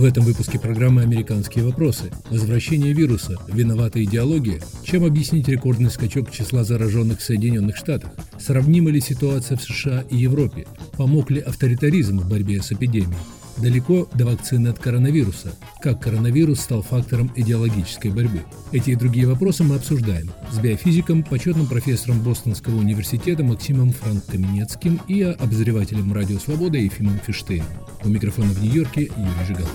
В этом выпуске программы «Американские вопросы». Возвращение вируса. Виновата идеология? Чем объяснить рекордный скачок числа зараженных в Соединенных Штатах? Сравнима ли ситуация в США и Европе? Помог ли авторитаризм в борьбе с эпидемией? Далеко до вакцины от коронавируса. Как коронавирус стал фактором идеологической борьбы? Эти и другие вопросы мы обсуждаем с биофизиком, почетным профессором Бостонского университета Максимом Франк-Каменецким и обозревателем «Радио Свобода» Ефимом Фиштейном. У микрофона в Нью-Йорке Юрий Жигал.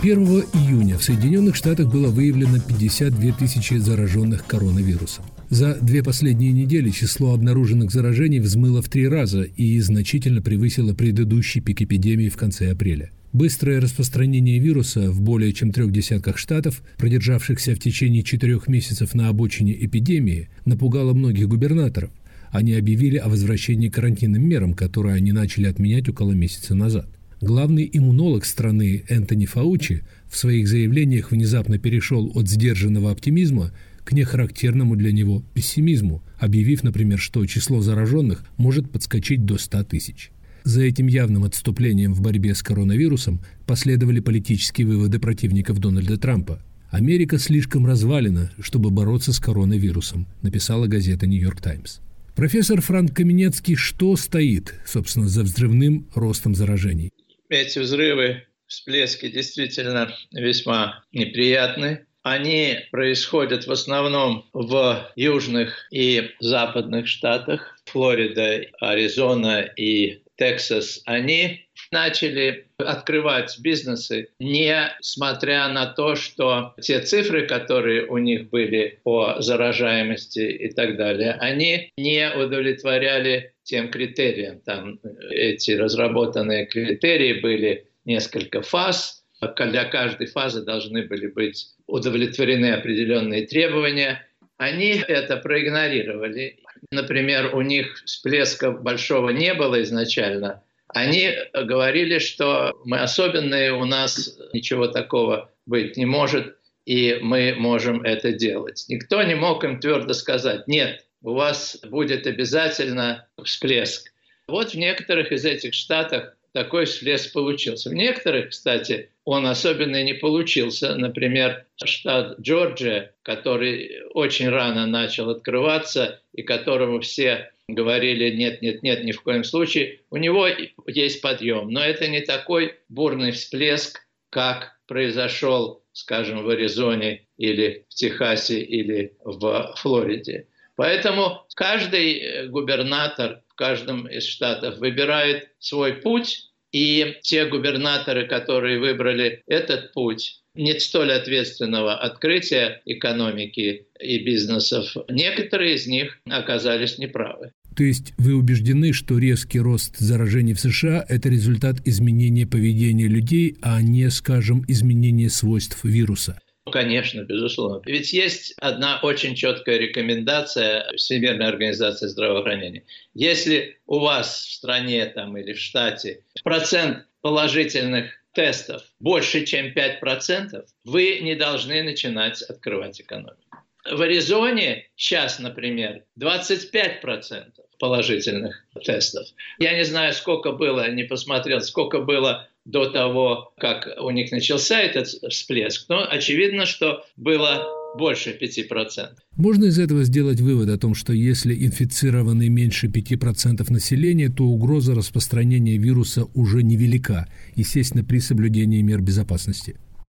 1 июня в Соединенных Штатах было выявлено 52 тысячи зараженных коронавирусом. За две последние недели число обнаруженных заражений взмыло в три раза и значительно превысило предыдущий пик эпидемии в конце апреля. Быстрое распространение вируса в более чем трех десятках штатов, продержавшихся в течение четырех месяцев на обочине эпидемии, напугало многих губернаторов. Они объявили о возвращении к карантинным мерам, которые они начали отменять около месяца назад. Главный иммунолог страны Энтони Фаучи в своих заявлениях внезапно перешел от сдержанного оптимизма к нехарактерному для него пессимизму, объявив, например, что число зараженных может подскочить до 100 тысяч. За этим явным отступлением в борьбе с коронавирусом последовали политические выводы противников Дональда Трампа. «Америка слишком развалена, чтобы бороться с коронавирусом», написала газета «Нью-Йорк Таймс». Профессор Франк Каменецкий, что стоит, собственно, за взрывным ростом заражений? эти взрывы, всплески действительно весьма неприятны. Они происходят в основном в южных и западных штатах, Флорида, Аризона и Тексас. Они начали открывать бизнесы, не смотря на то, что те цифры, которые у них были по заражаемости и так далее, они не удовлетворяли тем критериям. Там эти разработанные критерии были несколько фаз. Для каждой фазы должны были быть удовлетворены определенные требования. Они это проигнорировали. Например, у них всплеска большого не было изначально – они говорили, что мы особенные, у нас ничего такого быть не может, и мы можем это делать. Никто не мог им твердо сказать, нет, у вас будет обязательно всплеск. Вот в некоторых из этих штатах такой всплеск получился. В некоторых, кстати, он особенно не получился. Например, штат Джорджия, который очень рано начал открываться и которому все говорили нет, нет, нет, ни в коем случае. У него есть подъем, но это не такой бурный всплеск, как произошел, скажем, в Аризоне или в Техасе или в Флориде. Поэтому каждый губернатор каждом из штатов выбирает свой путь, и те губернаторы, которые выбрали этот путь, нет столь ответственного открытия экономики и бизнесов, некоторые из них оказались неправы. То есть вы убеждены, что резкий рост заражений в США – это результат изменения поведения людей, а не, скажем, изменения свойств вируса? Конечно, безусловно. Ведь есть одна очень четкая рекомендация Всемирной организации здравоохранения. Если у вас в стране там, или в штате процент положительных тестов больше, чем 5%, вы не должны начинать открывать экономику. В Аризоне сейчас, например, 25% положительных тестов. Я не знаю, сколько было, не посмотрел, сколько было до того, как у них начался этот всплеск, но очевидно, что было больше 5%. Можно из этого сделать вывод о том, что если инфицированы меньше 5% населения, то угроза распространения вируса уже невелика, естественно, при соблюдении мер безопасности.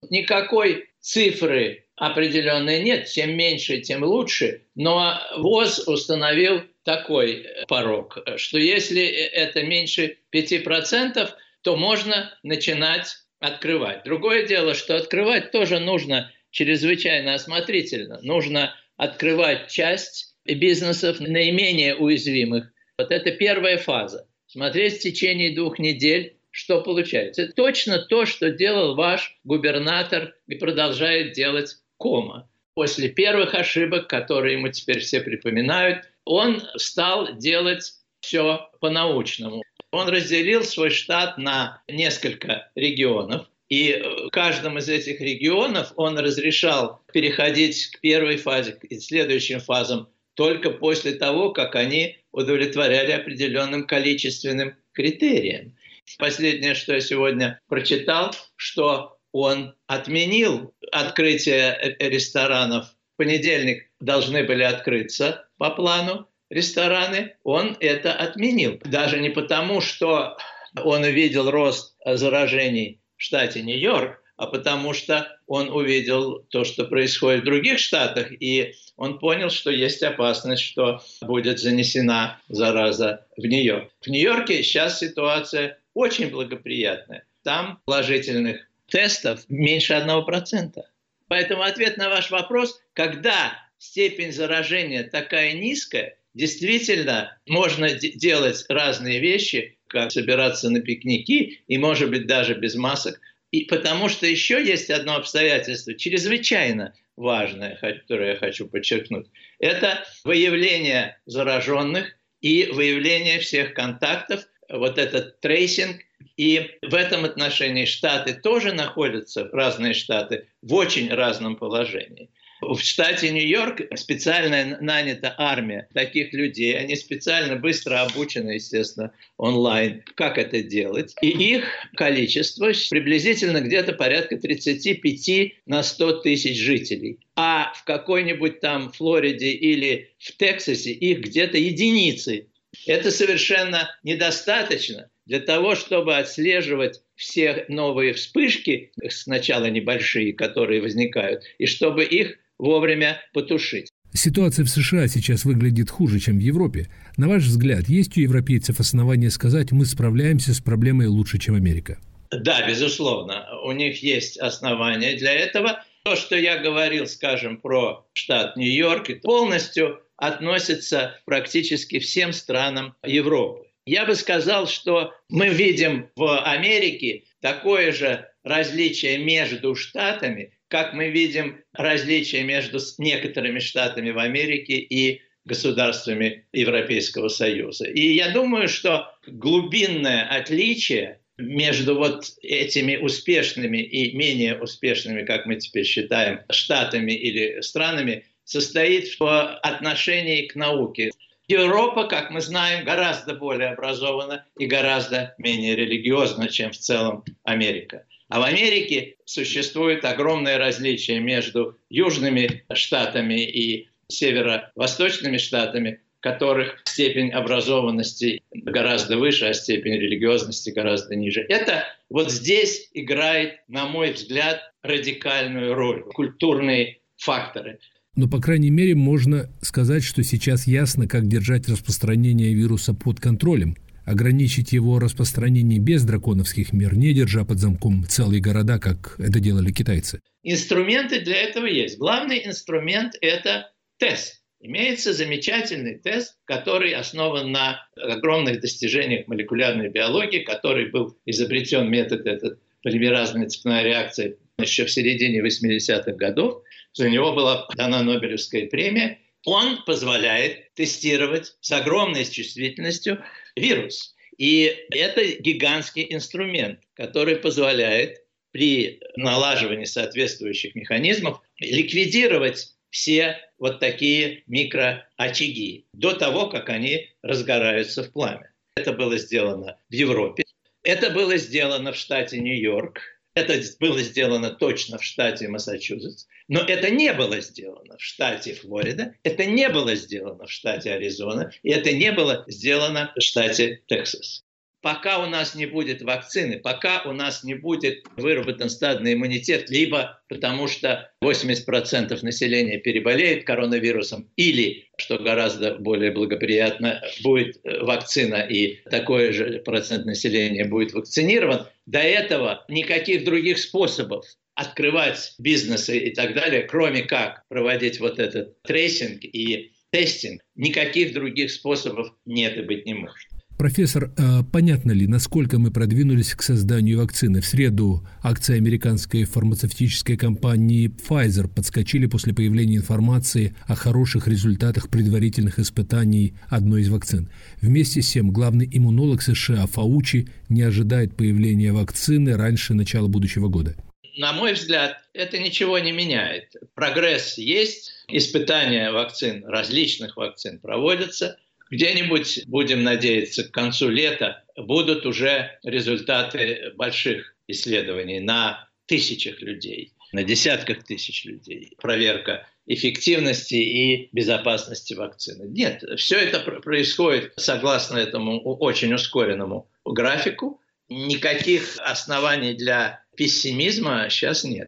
Никакой цифры определенной нет, чем меньше, тем лучше, но ВОЗ установил такой порог, что если это меньше 5%, то можно начинать открывать. Другое дело, что открывать тоже нужно чрезвычайно осмотрительно. Нужно открывать часть бизнесов наименее уязвимых. Вот это первая фаза. Смотреть в течение двух недель, что получается. Это точно то, что делал ваш губернатор и продолжает делать Кома. После первых ошибок, которые ему теперь все припоминают, он стал делать все по-научному. Он разделил свой штат на несколько регионов, и в каждом из этих регионов он разрешал переходить к первой фазе и следующим фазам только после того, как они удовлетворяли определенным количественным критериям. Последнее, что я сегодня прочитал, что он отменил открытие ресторанов. В понедельник должны были открыться по плану рестораны, он это отменил. Даже не потому, что он увидел рост заражений в штате Нью-Йорк, а потому что он увидел то, что происходит в других штатах, и он понял, что есть опасность, что будет занесена зараза в Нью-Йорк. В Нью-Йорке сейчас ситуация очень благоприятная. Там положительных тестов меньше 1%. Поэтому ответ на ваш вопрос, когда степень заражения такая низкая, действительно можно делать разные вещи, как собираться на пикники и, может быть, даже без масок – и потому что еще есть одно обстоятельство, чрезвычайно важное, которое я хочу подчеркнуть. Это выявление зараженных и выявление всех контактов, вот этот tracing. И в этом отношении Штаты тоже находятся, разные Штаты, в очень разном положении. В штате Нью-Йорк специально нанята армия таких людей. Они специально быстро обучены, естественно, онлайн, как это делать. И их количество приблизительно где-то порядка 35 на 100 тысяч жителей. А в какой-нибудь там Флориде или в Тексасе их где-то единицы. Это совершенно недостаточно для того, чтобы отслеживать все новые вспышки, сначала небольшие, которые возникают, и чтобы их вовремя потушить. Ситуация в США сейчас выглядит хуже, чем в Европе. На ваш взгляд, есть у европейцев основания сказать, мы справляемся с проблемой лучше, чем Америка? Да, безусловно. У них есть основания для этого. То, что я говорил, скажем, про штат Нью-Йорк, полностью относится практически всем странам Европы. Я бы сказал, что мы видим в Америке такое же различие между штатами, как мы видим различия между некоторыми штатами в Америке и государствами Европейского Союза. И я думаю, что глубинное отличие между вот этими успешными и менее успешными, как мы теперь считаем, штатами или странами, состоит в отношении к науке. Европа, как мы знаем, гораздо более образована и гораздо менее религиозна, чем в целом Америка. А в Америке существует огромное различие между южными штатами и северо-восточными штатами, которых степень образованности гораздо выше, а степень религиозности гораздо ниже. Это вот здесь играет, на мой взгляд, радикальную роль. Культурные факторы. Но, по крайней мере, можно сказать, что сейчас ясно, как держать распространение вируса под контролем – ограничить его распространение без драконовских мер, не держа под замком целые города, как это делали китайцы? Инструменты для этого есть. Главный инструмент – это тест. Имеется замечательный тест, который основан на огромных достижениях молекулярной биологии, который был изобретен метод этот полимеразная цепная реакция еще в середине 80-х годов. За него была дана Нобелевская премия. Он позволяет тестировать с огромной чувствительностью вирус. И это гигантский инструмент, который позволяет при налаживании соответствующих механизмов ликвидировать все вот такие микроочаги до того, как они разгораются в пламя. Это было сделано в Европе. Это было сделано в штате Нью-Йорк. Это было сделано точно в штате Массачусетс, но это не было сделано в штате Флорида, это не было сделано в штате Аризона, и это не было сделано в штате Техас пока у нас не будет вакцины, пока у нас не будет выработан стадный иммунитет, либо потому что 80% населения переболеет коронавирусом, или, что гораздо более благоприятно, будет э, вакцина и такой же процент населения будет вакцинирован, до этого никаких других способов открывать бизнесы и так далее, кроме как проводить вот этот tracing и testing, никаких других способов нет и быть не может. Профессор, а понятно ли, насколько мы продвинулись к созданию вакцины? В среду акции американской фармацевтической компании Pfizer подскочили после появления информации о хороших результатах предварительных испытаний одной из вакцин. Вместе с тем, главный иммунолог США Фаучи не ожидает появления вакцины раньше начала будущего года. На мой взгляд, это ничего не меняет. Прогресс есть, испытания вакцин, различных вакцин проводятся – Где-нибудь, будем надеяться, к концу лета будут уже результаты больших исследований на тысячах людей, на десятках тысяч людей. Проверка эффективности и безопасности вакцины. Нет, все это происходит согласно этому очень ускоренному графику. Никаких оснований для пессимизма сейчас нет.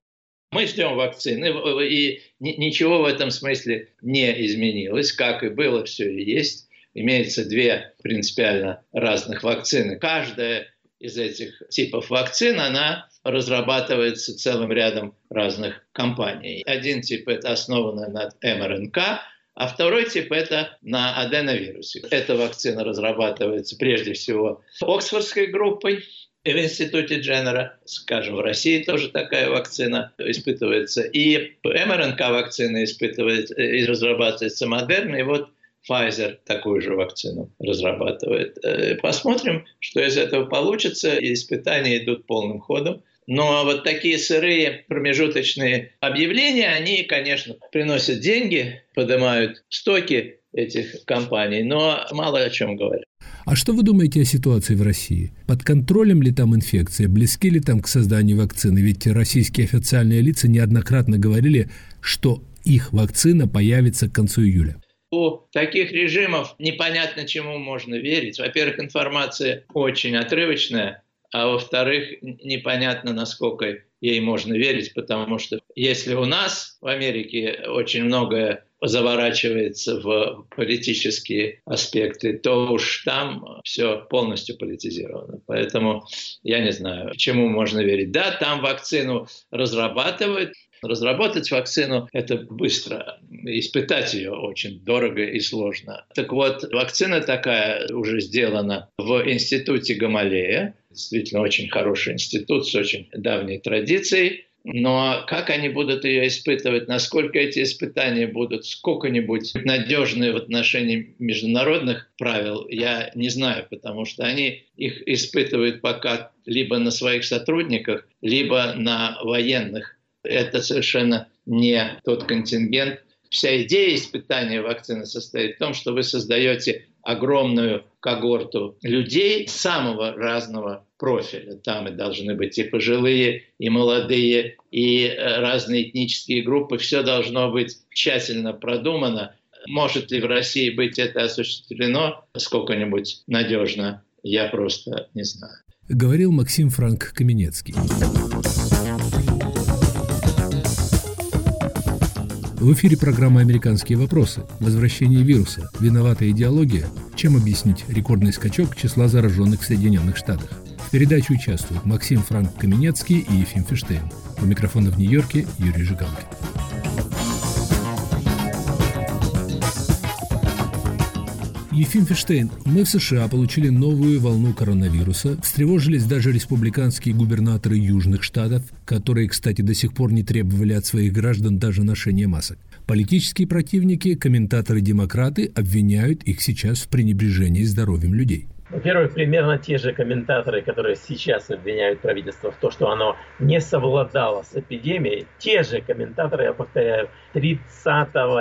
Мы ждем вакцины, и ничего в этом смысле не изменилось. Как и было, все и есть. Имеется две принципиально разных вакцины. Каждая из этих типов вакцин, она разрабатывается целым рядом разных компаний. Один тип это основано на МРНК, а второй тип это на аденовирусе. Эта вакцина разрабатывается прежде всего Оксфордской группой, в институте Дженнера, скажем, в России тоже такая вакцина испытывается. И МРНК вакцина испытывается и разрабатывается модерн. И вот Pfizer такую же вакцину разрабатывает. Э, посмотрим, что из этого получится. Испытания идут полным ходом. Но вот такие сырые промежуточные объявления, они, конечно, приносят деньги, поднимают стоки этих компаний, но мало о чем говорят. А что вы думаете о ситуации в России? Под контролем ли там инфекция? Близки ли там к созданию вакцины? Ведь российские официальные лица неоднократно говорили, что их вакцина появится к концу июля. У таких режимов непонятно, чему можно верить. Во-первых, информация очень отрывочная, а во-вторых, непонятно, насколько ей можно верить, потому что если у нас в Америке очень многое заворачивается в политические аспекты, то уж там все полностью политизировано. Поэтому я не знаю, чему можно верить. Да, там вакцину разрабатывают, Разработать вакцину – это быстро, испытать ее очень дорого и сложно. Так вот, вакцина такая уже сделана в институте Гамалея, действительно очень хороший институт с очень давней традицией. Но как они будут ее испытывать, насколько эти испытания будут сколько-нибудь надежные в отношении международных правил, я не знаю, потому что они их испытывают пока либо на своих сотрудниках, либо на военных. Это совершенно не тот контингент. Вся идея испытания вакцины состоит в том, что вы создаете огромную когорту людей самого разного профиля. Там и должны быть и пожилые, и молодые, и э, разные этнические группы. Все должно быть тщательно продумано. Может ли в России быть это осуществлено сколько-нибудь надежно, я просто не знаю. Говорил Максим Франк Каменецкий. В эфире программа «Американские вопросы». Возвращение вируса. Виновата идеология? Чем объяснить рекордный скачок числа зараженных в Соединенных Штатах? В передаче участвуют Максим Франк Каменецкий и Ефим Фиштейн. У микрофона в Нью-Йорке Юрий Жигалкин. Ефим Фиштейн, мы в США получили новую волну коронавируса. Встревожились даже республиканские губернаторы южных штатов, которые, кстати, до сих пор не требовали от своих граждан даже ношения масок. Политические противники, комментаторы-демократы обвиняют их сейчас в пренебрежении здоровьем людей. Во-первых, примерно те же комментаторы, которые сейчас обвиняют правительство в том, что оно не совладало с эпидемией, те же комментаторы, я повторяю, 30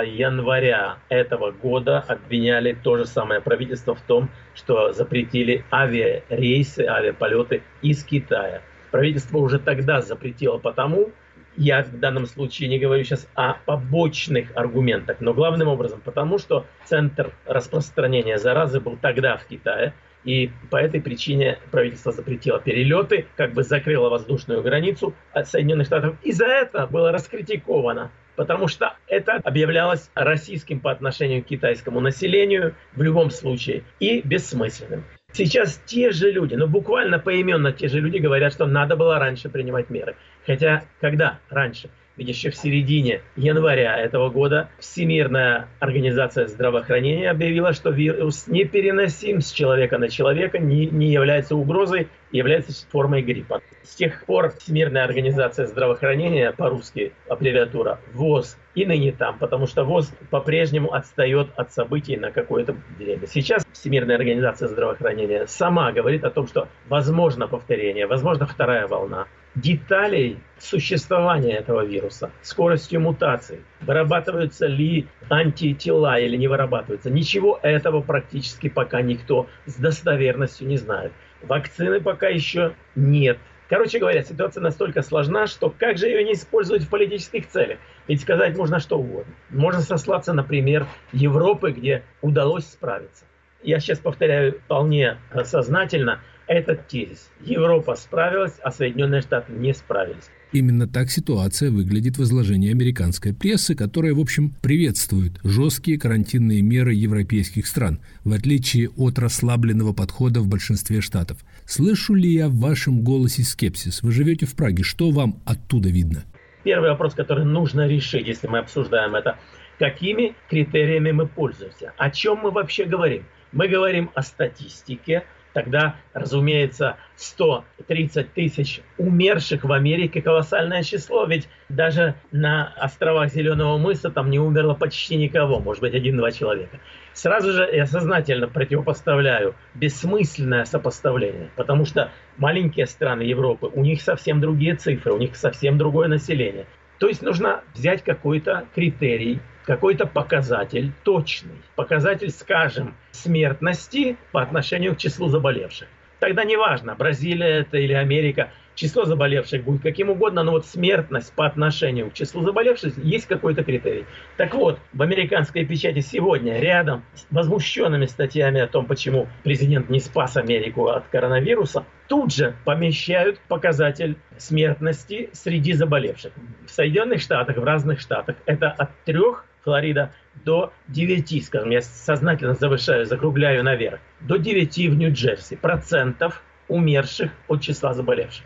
января этого года обвиняли то же самое правительство в том, что запретили авиарейсы, авиаполеты из Китая. Правительство уже тогда запретило потому, я в данном случае не говорю сейчас о побочных аргументах, но главным образом потому, что центр распространения заразы был тогда в Китае, и по этой причине правительство запретило перелеты, как бы закрыло воздушную границу от Соединенных Штатов. И за это было раскритиковано потому что это объявлялось российским по отношению к китайскому населению в любом случае и бессмысленным. Сейчас те же люди, ну буквально поименно те же люди говорят, что надо было раньше принимать меры. Хотя когда раньше? Еще в середине января этого года Всемирная организация здравоохранения объявила, что вирус непереносим с человека на человека, не, не является угрозой, является формой гриппа. С тех пор Всемирная организация здравоохранения, по-русски аббревиатура ВОЗ, и ныне там, потому что ВОЗ по-прежнему отстает от событий на какое-то время. Сейчас Всемирная организация здравоохранения сама говорит о том, что возможно повторение, возможно вторая волна. Деталей существования этого вируса, скоростью мутаций, вырабатываются ли антитела или не вырабатываются. Ничего этого практически пока никто с достоверностью не знает. Вакцины пока еще нет. Короче говоря, ситуация настолько сложна, что как же ее не использовать в политических целях? Ведь сказать можно что угодно. Можно сослаться на пример Европы, где удалось справиться. Я сейчас повторяю вполне сознательно этот тезис. Европа справилась, а Соединенные Штаты не справились. Именно так ситуация выглядит в изложении американской прессы, которая, в общем, приветствует жесткие карантинные меры европейских стран, в отличие от расслабленного подхода в большинстве штатов. Слышу ли я в вашем голосе скепсис? Вы живете в Праге, что вам оттуда видно? Первый вопрос, который нужно решить, если мы обсуждаем это, какими критериями мы пользуемся, о чем мы вообще говорим. Мы говорим о статистике, Тогда, разумеется, 130 тысяч умерших в Америке колоссальное число, ведь даже на островах Зеленого мыса там не умерло почти никого, может быть, один-два человека. Сразу же я сознательно противопоставляю бессмысленное сопоставление, потому что маленькие страны Европы, у них совсем другие цифры, у них совсем другое население. То есть нужно взять какой-то критерий, какой-то показатель точный, показатель, скажем, смертности по отношению к числу заболевших. Тогда неважно, Бразилия это или Америка, число заболевших будет каким угодно, но вот смертность по отношению к числу заболевших есть какой-то критерий. Так вот, в американской печати сегодня рядом с возмущенными статьями о том, почему президент не спас Америку от коронавируса, тут же помещают показатель смертности среди заболевших. В Соединенных Штатах, в разных штатах это от 3 Флорида, до 9, скажем, я сознательно завышаю, закругляю наверх, до 9 в Нью-Джерси процентов умерших от числа заболевших.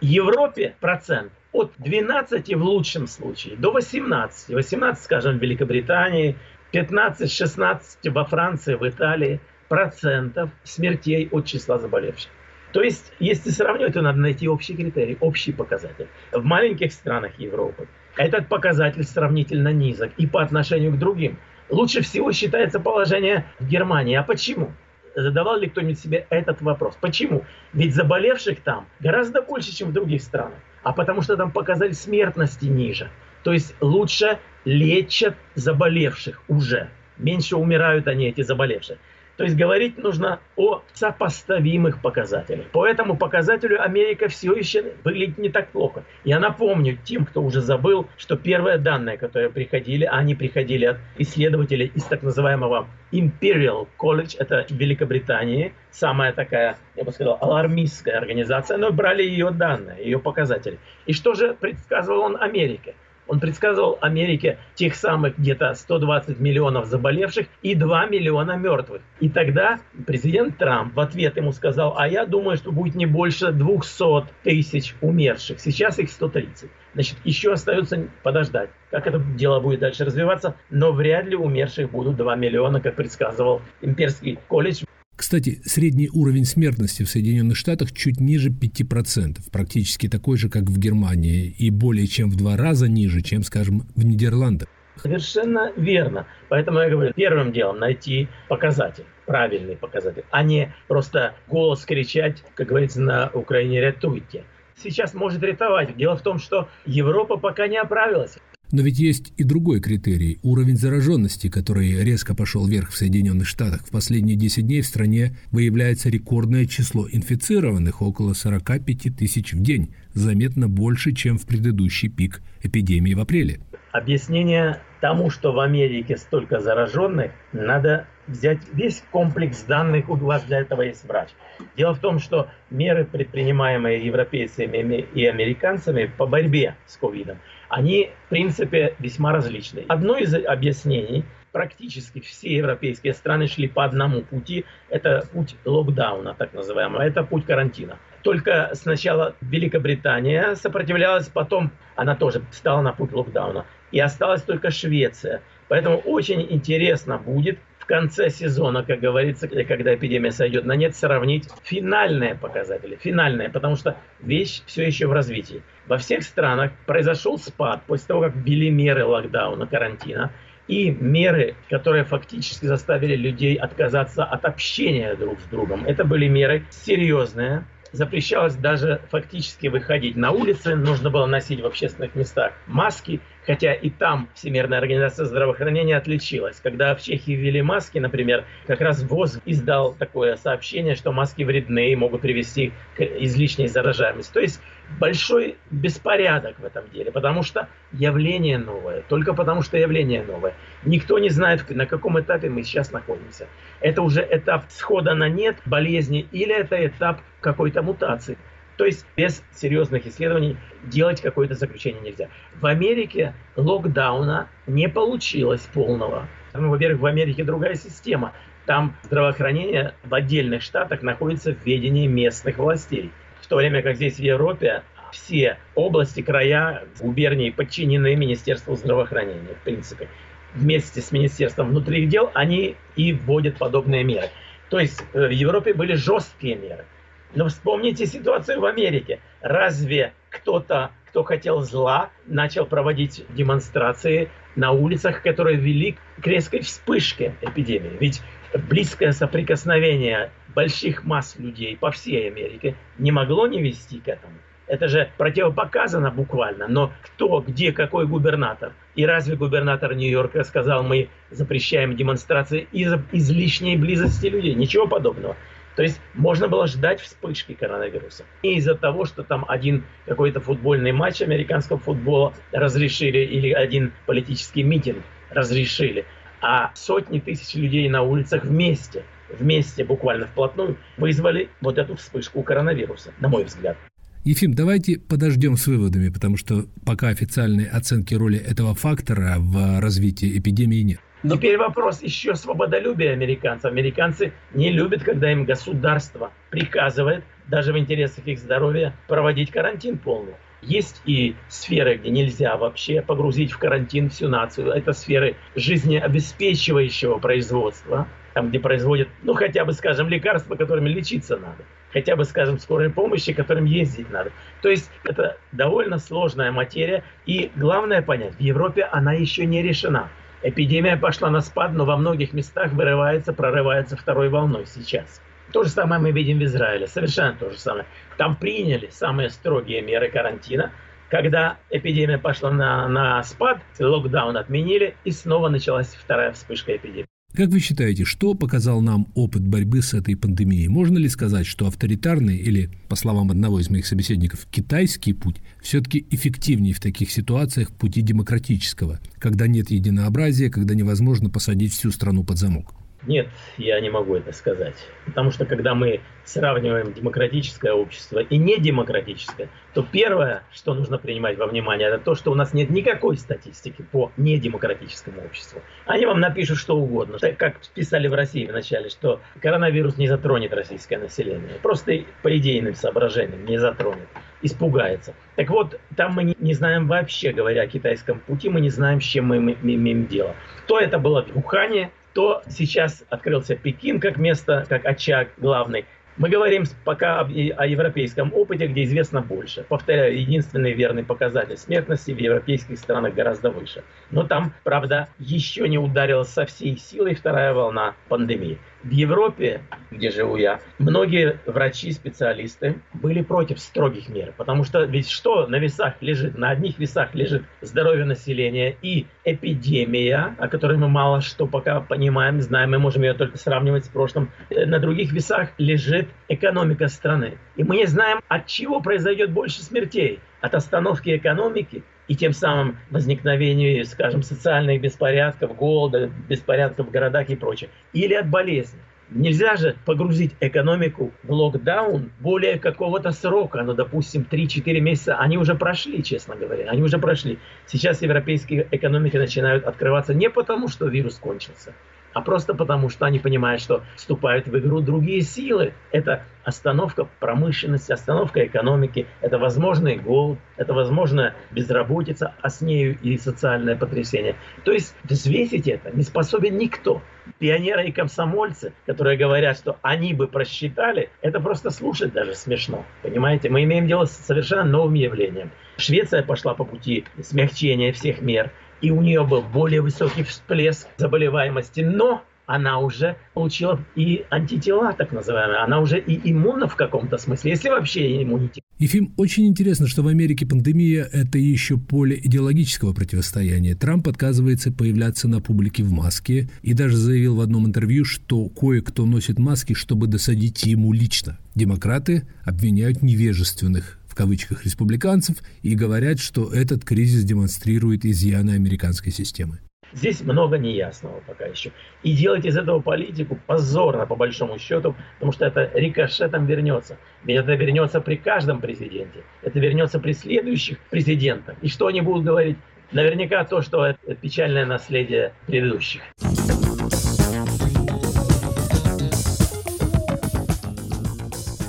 Европе процент от 12 в лучшем случае до 18. 18, скажем, в Великобритании, 15-16 во Франции, в Италии процентов смертей от числа заболевших. То есть, если сравнивать, то надо найти общий критерий, общий показатель. В маленьких странах Европы этот показатель сравнительно низок и по отношению к другим. Лучше всего считается положение в Германии. А почему? Задавал ли кто-нибудь себе этот вопрос? Почему? Ведь заболевших там гораздо больше, чем в других странах. А потому что там показатель смертности ниже. То есть лучше лечат заболевших уже. Меньше умирают они, эти заболевшие. То есть говорить нужно о сопоставимых показателях. По этому показателю Америка все еще выглядит не так плохо. Я напомню тем, кто уже забыл, что первые данные, которые приходили, они приходили от исследователей из так называемого Imperial College, это в Великобритании, самая такая, я бы сказал, алармистская организация, но брали ее данные, ее показатели. И что же предсказывал он Америке? Он предсказывал Америке тех самых где-то 120 миллионов заболевших и 2 миллиона мертвых. И тогда президент Трамп в ответ ему сказал, а я думаю, что будет не больше 200 тысяч умерших. Сейчас их 130. Значит, еще остается подождать, как это дело будет дальше развиваться, но вряд ли умерших будут 2 миллиона, как предсказывал имперский колледж. Кстати, средний уровень смертности в Соединенных Штатах чуть ниже 5%, практически такой же, как в Германии, и более чем в два раза ниже, чем, скажем, в Нидерландах. Совершенно верно. Поэтому я говорю, первым делом найти показатель, правильный показатель, а не просто голос кричать, как говорится на Украине, рятуйте. Сейчас может рятовать. Дело в том, что Европа пока не оправилась. Но ведь есть и другой критерий – уровень зараженности, который резко пошел вверх в Соединенных Штатах. В последние 10 дней в стране выявляется рекордное число инфицированных – около 45 тысяч в день, заметно больше, чем в предыдущий пик эпидемии в апреле. Объяснение тому, что в Америке столько зараженных, надо взять весь комплекс данных, у вас для этого есть врач. Дело в том, что меры, предпринимаемые европейцами и американцами по борьбе с ковидом, они, в принципе, весьма различны. Одно из объяснений, практически все европейские страны шли по одному пути, это путь локдауна, так называемого, это путь карантина. Только сначала Великобритания сопротивлялась, потом она тоже встала на путь локдауна. И осталась только Швеция. Поэтому очень интересно будет в конце сезона, как говорится, когда эпидемия сойдет на нет, сравнить финальные показатели. Финальные, потому что вещь все еще в развитии. Во всех странах произошел спад после того, как ввели меры локдауна, карантина, и меры, которые фактически заставили людей отказаться от общения друг с другом. Это были меры серьезные, запрещалось даже фактически выходить на улицы, нужно было носить в общественных местах маски, хотя и там Всемирная организация здравоохранения отличилась. Когда в Чехии ввели маски, например, как раз ВОЗ издал такое сообщение, что маски вредны и могут привести к излишней заражаемости. То есть большой беспорядок в этом деле, потому что явление новое, только потому что явление новое. Никто не знает, на каком этапе мы сейчас находимся. Это уже этап схода на нет болезни или это этап какой-то мутации. То есть без серьезных исследований делать какое-то заключение нельзя. В Америке локдауна не получилось полного. Ну, во-первых, в Америке другая система. Там здравоохранение в отдельных штатах находится в ведении местных властей. В то время как здесь в Европе все области, края, губернии подчинены Министерству здравоохранения, в принципе. Вместе с Министерством внутренних дел они и вводят подобные меры. То есть э, в Европе были жесткие меры. Но вспомните ситуацию в Америке. Разве кто-то, кто хотел зла, начал проводить демонстрации на улицах, которые вели к резкой вспышке эпидемии? Ведь близкое соприкосновение больших масс людей по всей Америке не могло не вести к этому. Это же противопоказано буквально. Но кто, где, какой губернатор? И разве губернатор Нью-Йорка сказал, мы запрещаем демонстрации из-за излишней близости людей? Ничего подобного. То есть можно было ждать вспышки коронавируса. Не из-за того, что там один какой-то футбольный матч американского футбола разрешили или один политический митинг разрешили, а сотни тысяч людей на улицах вместе, вместе буквально вплотную вызвали вот эту вспышку коронавируса, на мой взгляд. Ефим, давайте подождем с выводами, потому что пока официальной оценки роли этого фактора в развитии эпидемии нет. Теперь вопрос еще свободолюбия американцев. Американцы не любят, когда им государство приказывает, даже в интересах их здоровья, проводить карантин полный. Есть и сферы, где нельзя вообще погрузить в карантин всю нацию. Это сферы жизнеобеспечивающего производства, там, где производят, ну, хотя бы, скажем, лекарства, которыми лечиться надо. Хотя бы, скажем, скорой помощи, которым ездить надо. То есть это довольно сложная материя. И главное понять, в Европе она еще не решена. Эпидемия пошла на спад, но во многих местах вырывается, прорывается второй волной сейчас. То же самое мы видим в Израиле, совершенно то же самое. Там приняли самые строгие меры карантина, когда эпидемия пошла на, на спад, локдаун отменили, и снова началась вторая вспышка эпидемии. Как вы считаете, что показал нам опыт борьбы с этой пандемией? Можно ли сказать, что авторитарный или, по словам одного из моих собеседников, китайский путь все-таки эффективнее в таких ситуациях пути демократического, когда нет единообразия, когда невозможно посадить всю страну под замок? Нет, я не могу это сказать. Потому что когда мы сравниваем демократическое общество и недемократическое, то первое, что нужно принимать во внимание, это то, что у нас нет никакой статистики по недемократическому обществу. Они вам напишут что угодно. Как писали в России вначале, что коронавирус не затронет российское население. Просто по идейным соображениям не затронет. Испугается. Так вот, там мы не знаем вообще, говоря о китайском пути, мы не знаем, с чем мы имеем дело. То это было в Ухане, то сейчас открылся Пекин как место, как очаг главный. Мы говорим пока о, европейском опыте, где известно больше. Повторяю, единственный верный показатель смертности в европейских странах гораздо выше. Но там, правда, еще не ударила со всей силой вторая волна пандемии. В Европе, где живу я, многие врачи, специалисты были против строгих мер, потому что ведь что на весах лежит? На одних весах лежит здоровье населения и эпидемия, о которой мы мало что пока понимаем, знаем, мы можем ее только сравнивать с прошлым. На других весах лежит экономика страны. И мы не знаем, от чего произойдет больше смертей. От остановки экономики и тем самым возникновению, скажем, социальных беспорядков, голода, беспорядков в городах и прочее, или от болезни. Нельзя же погрузить экономику в локдаун более какого-то срока, ну, допустим, 3-4 месяца. Они уже прошли, честно говоря, они уже прошли. Сейчас европейские экономики начинают открываться не потому, что вирус кончился, а просто потому, что они понимают, что вступают в игру другие силы. Это остановка промышленности, остановка экономики, это возможный голод, это возможная безработица, а с нею и социальное потрясение. То есть взвесить это не способен никто. Пионеры и комсомольцы, которые говорят, что они бы просчитали, это просто слушать даже смешно. Понимаете, мы имеем дело с совершенно новым явлением. Швеция пошла по пути смягчения всех мер и у нее был более высокий всплеск заболеваемости, но она уже получила и антитела, так называемые, она уже и иммунна в каком-то смысле, если вообще иммунитет. Ефим, очень интересно, что в Америке пандемия – это еще поле идеологического противостояния. Трамп отказывается появляться на публике в маске и даже заявил в одном интервью, что кое-кто носит маски, чтобы досадить ему лично. Демократы обвиняют невежественных кавычках республиканцев и говорят, что этот кризис демонстрирует изъяны американской системы. Здесь много неясного пока еще. И делать из этого политику позорно, по большому счету, потому что это рикошетом вернется. Ведь это вернется при каждом президенте. Это вернется при следующих президентах. И что они будут говорить? Наверняка то, что это печальное наследие предыдущих.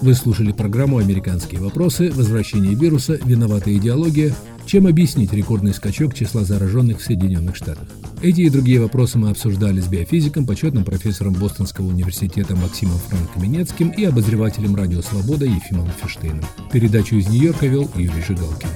Вы слушали программу «Американские вопросы. Возвращение вируса. Виновата идеология». Чем объяснить рекордный скачок числа зараженных в Соединенных Штатах? Эти и другие вопросы мы обсуждали с биофизиком, почетным профессором Бостонского университета Максимом Франкоменецким и обозревателем «Радио Свобода» Ефимом Фиштейном. Передачу из Нью-Йорка вел Юрий Жигалкин.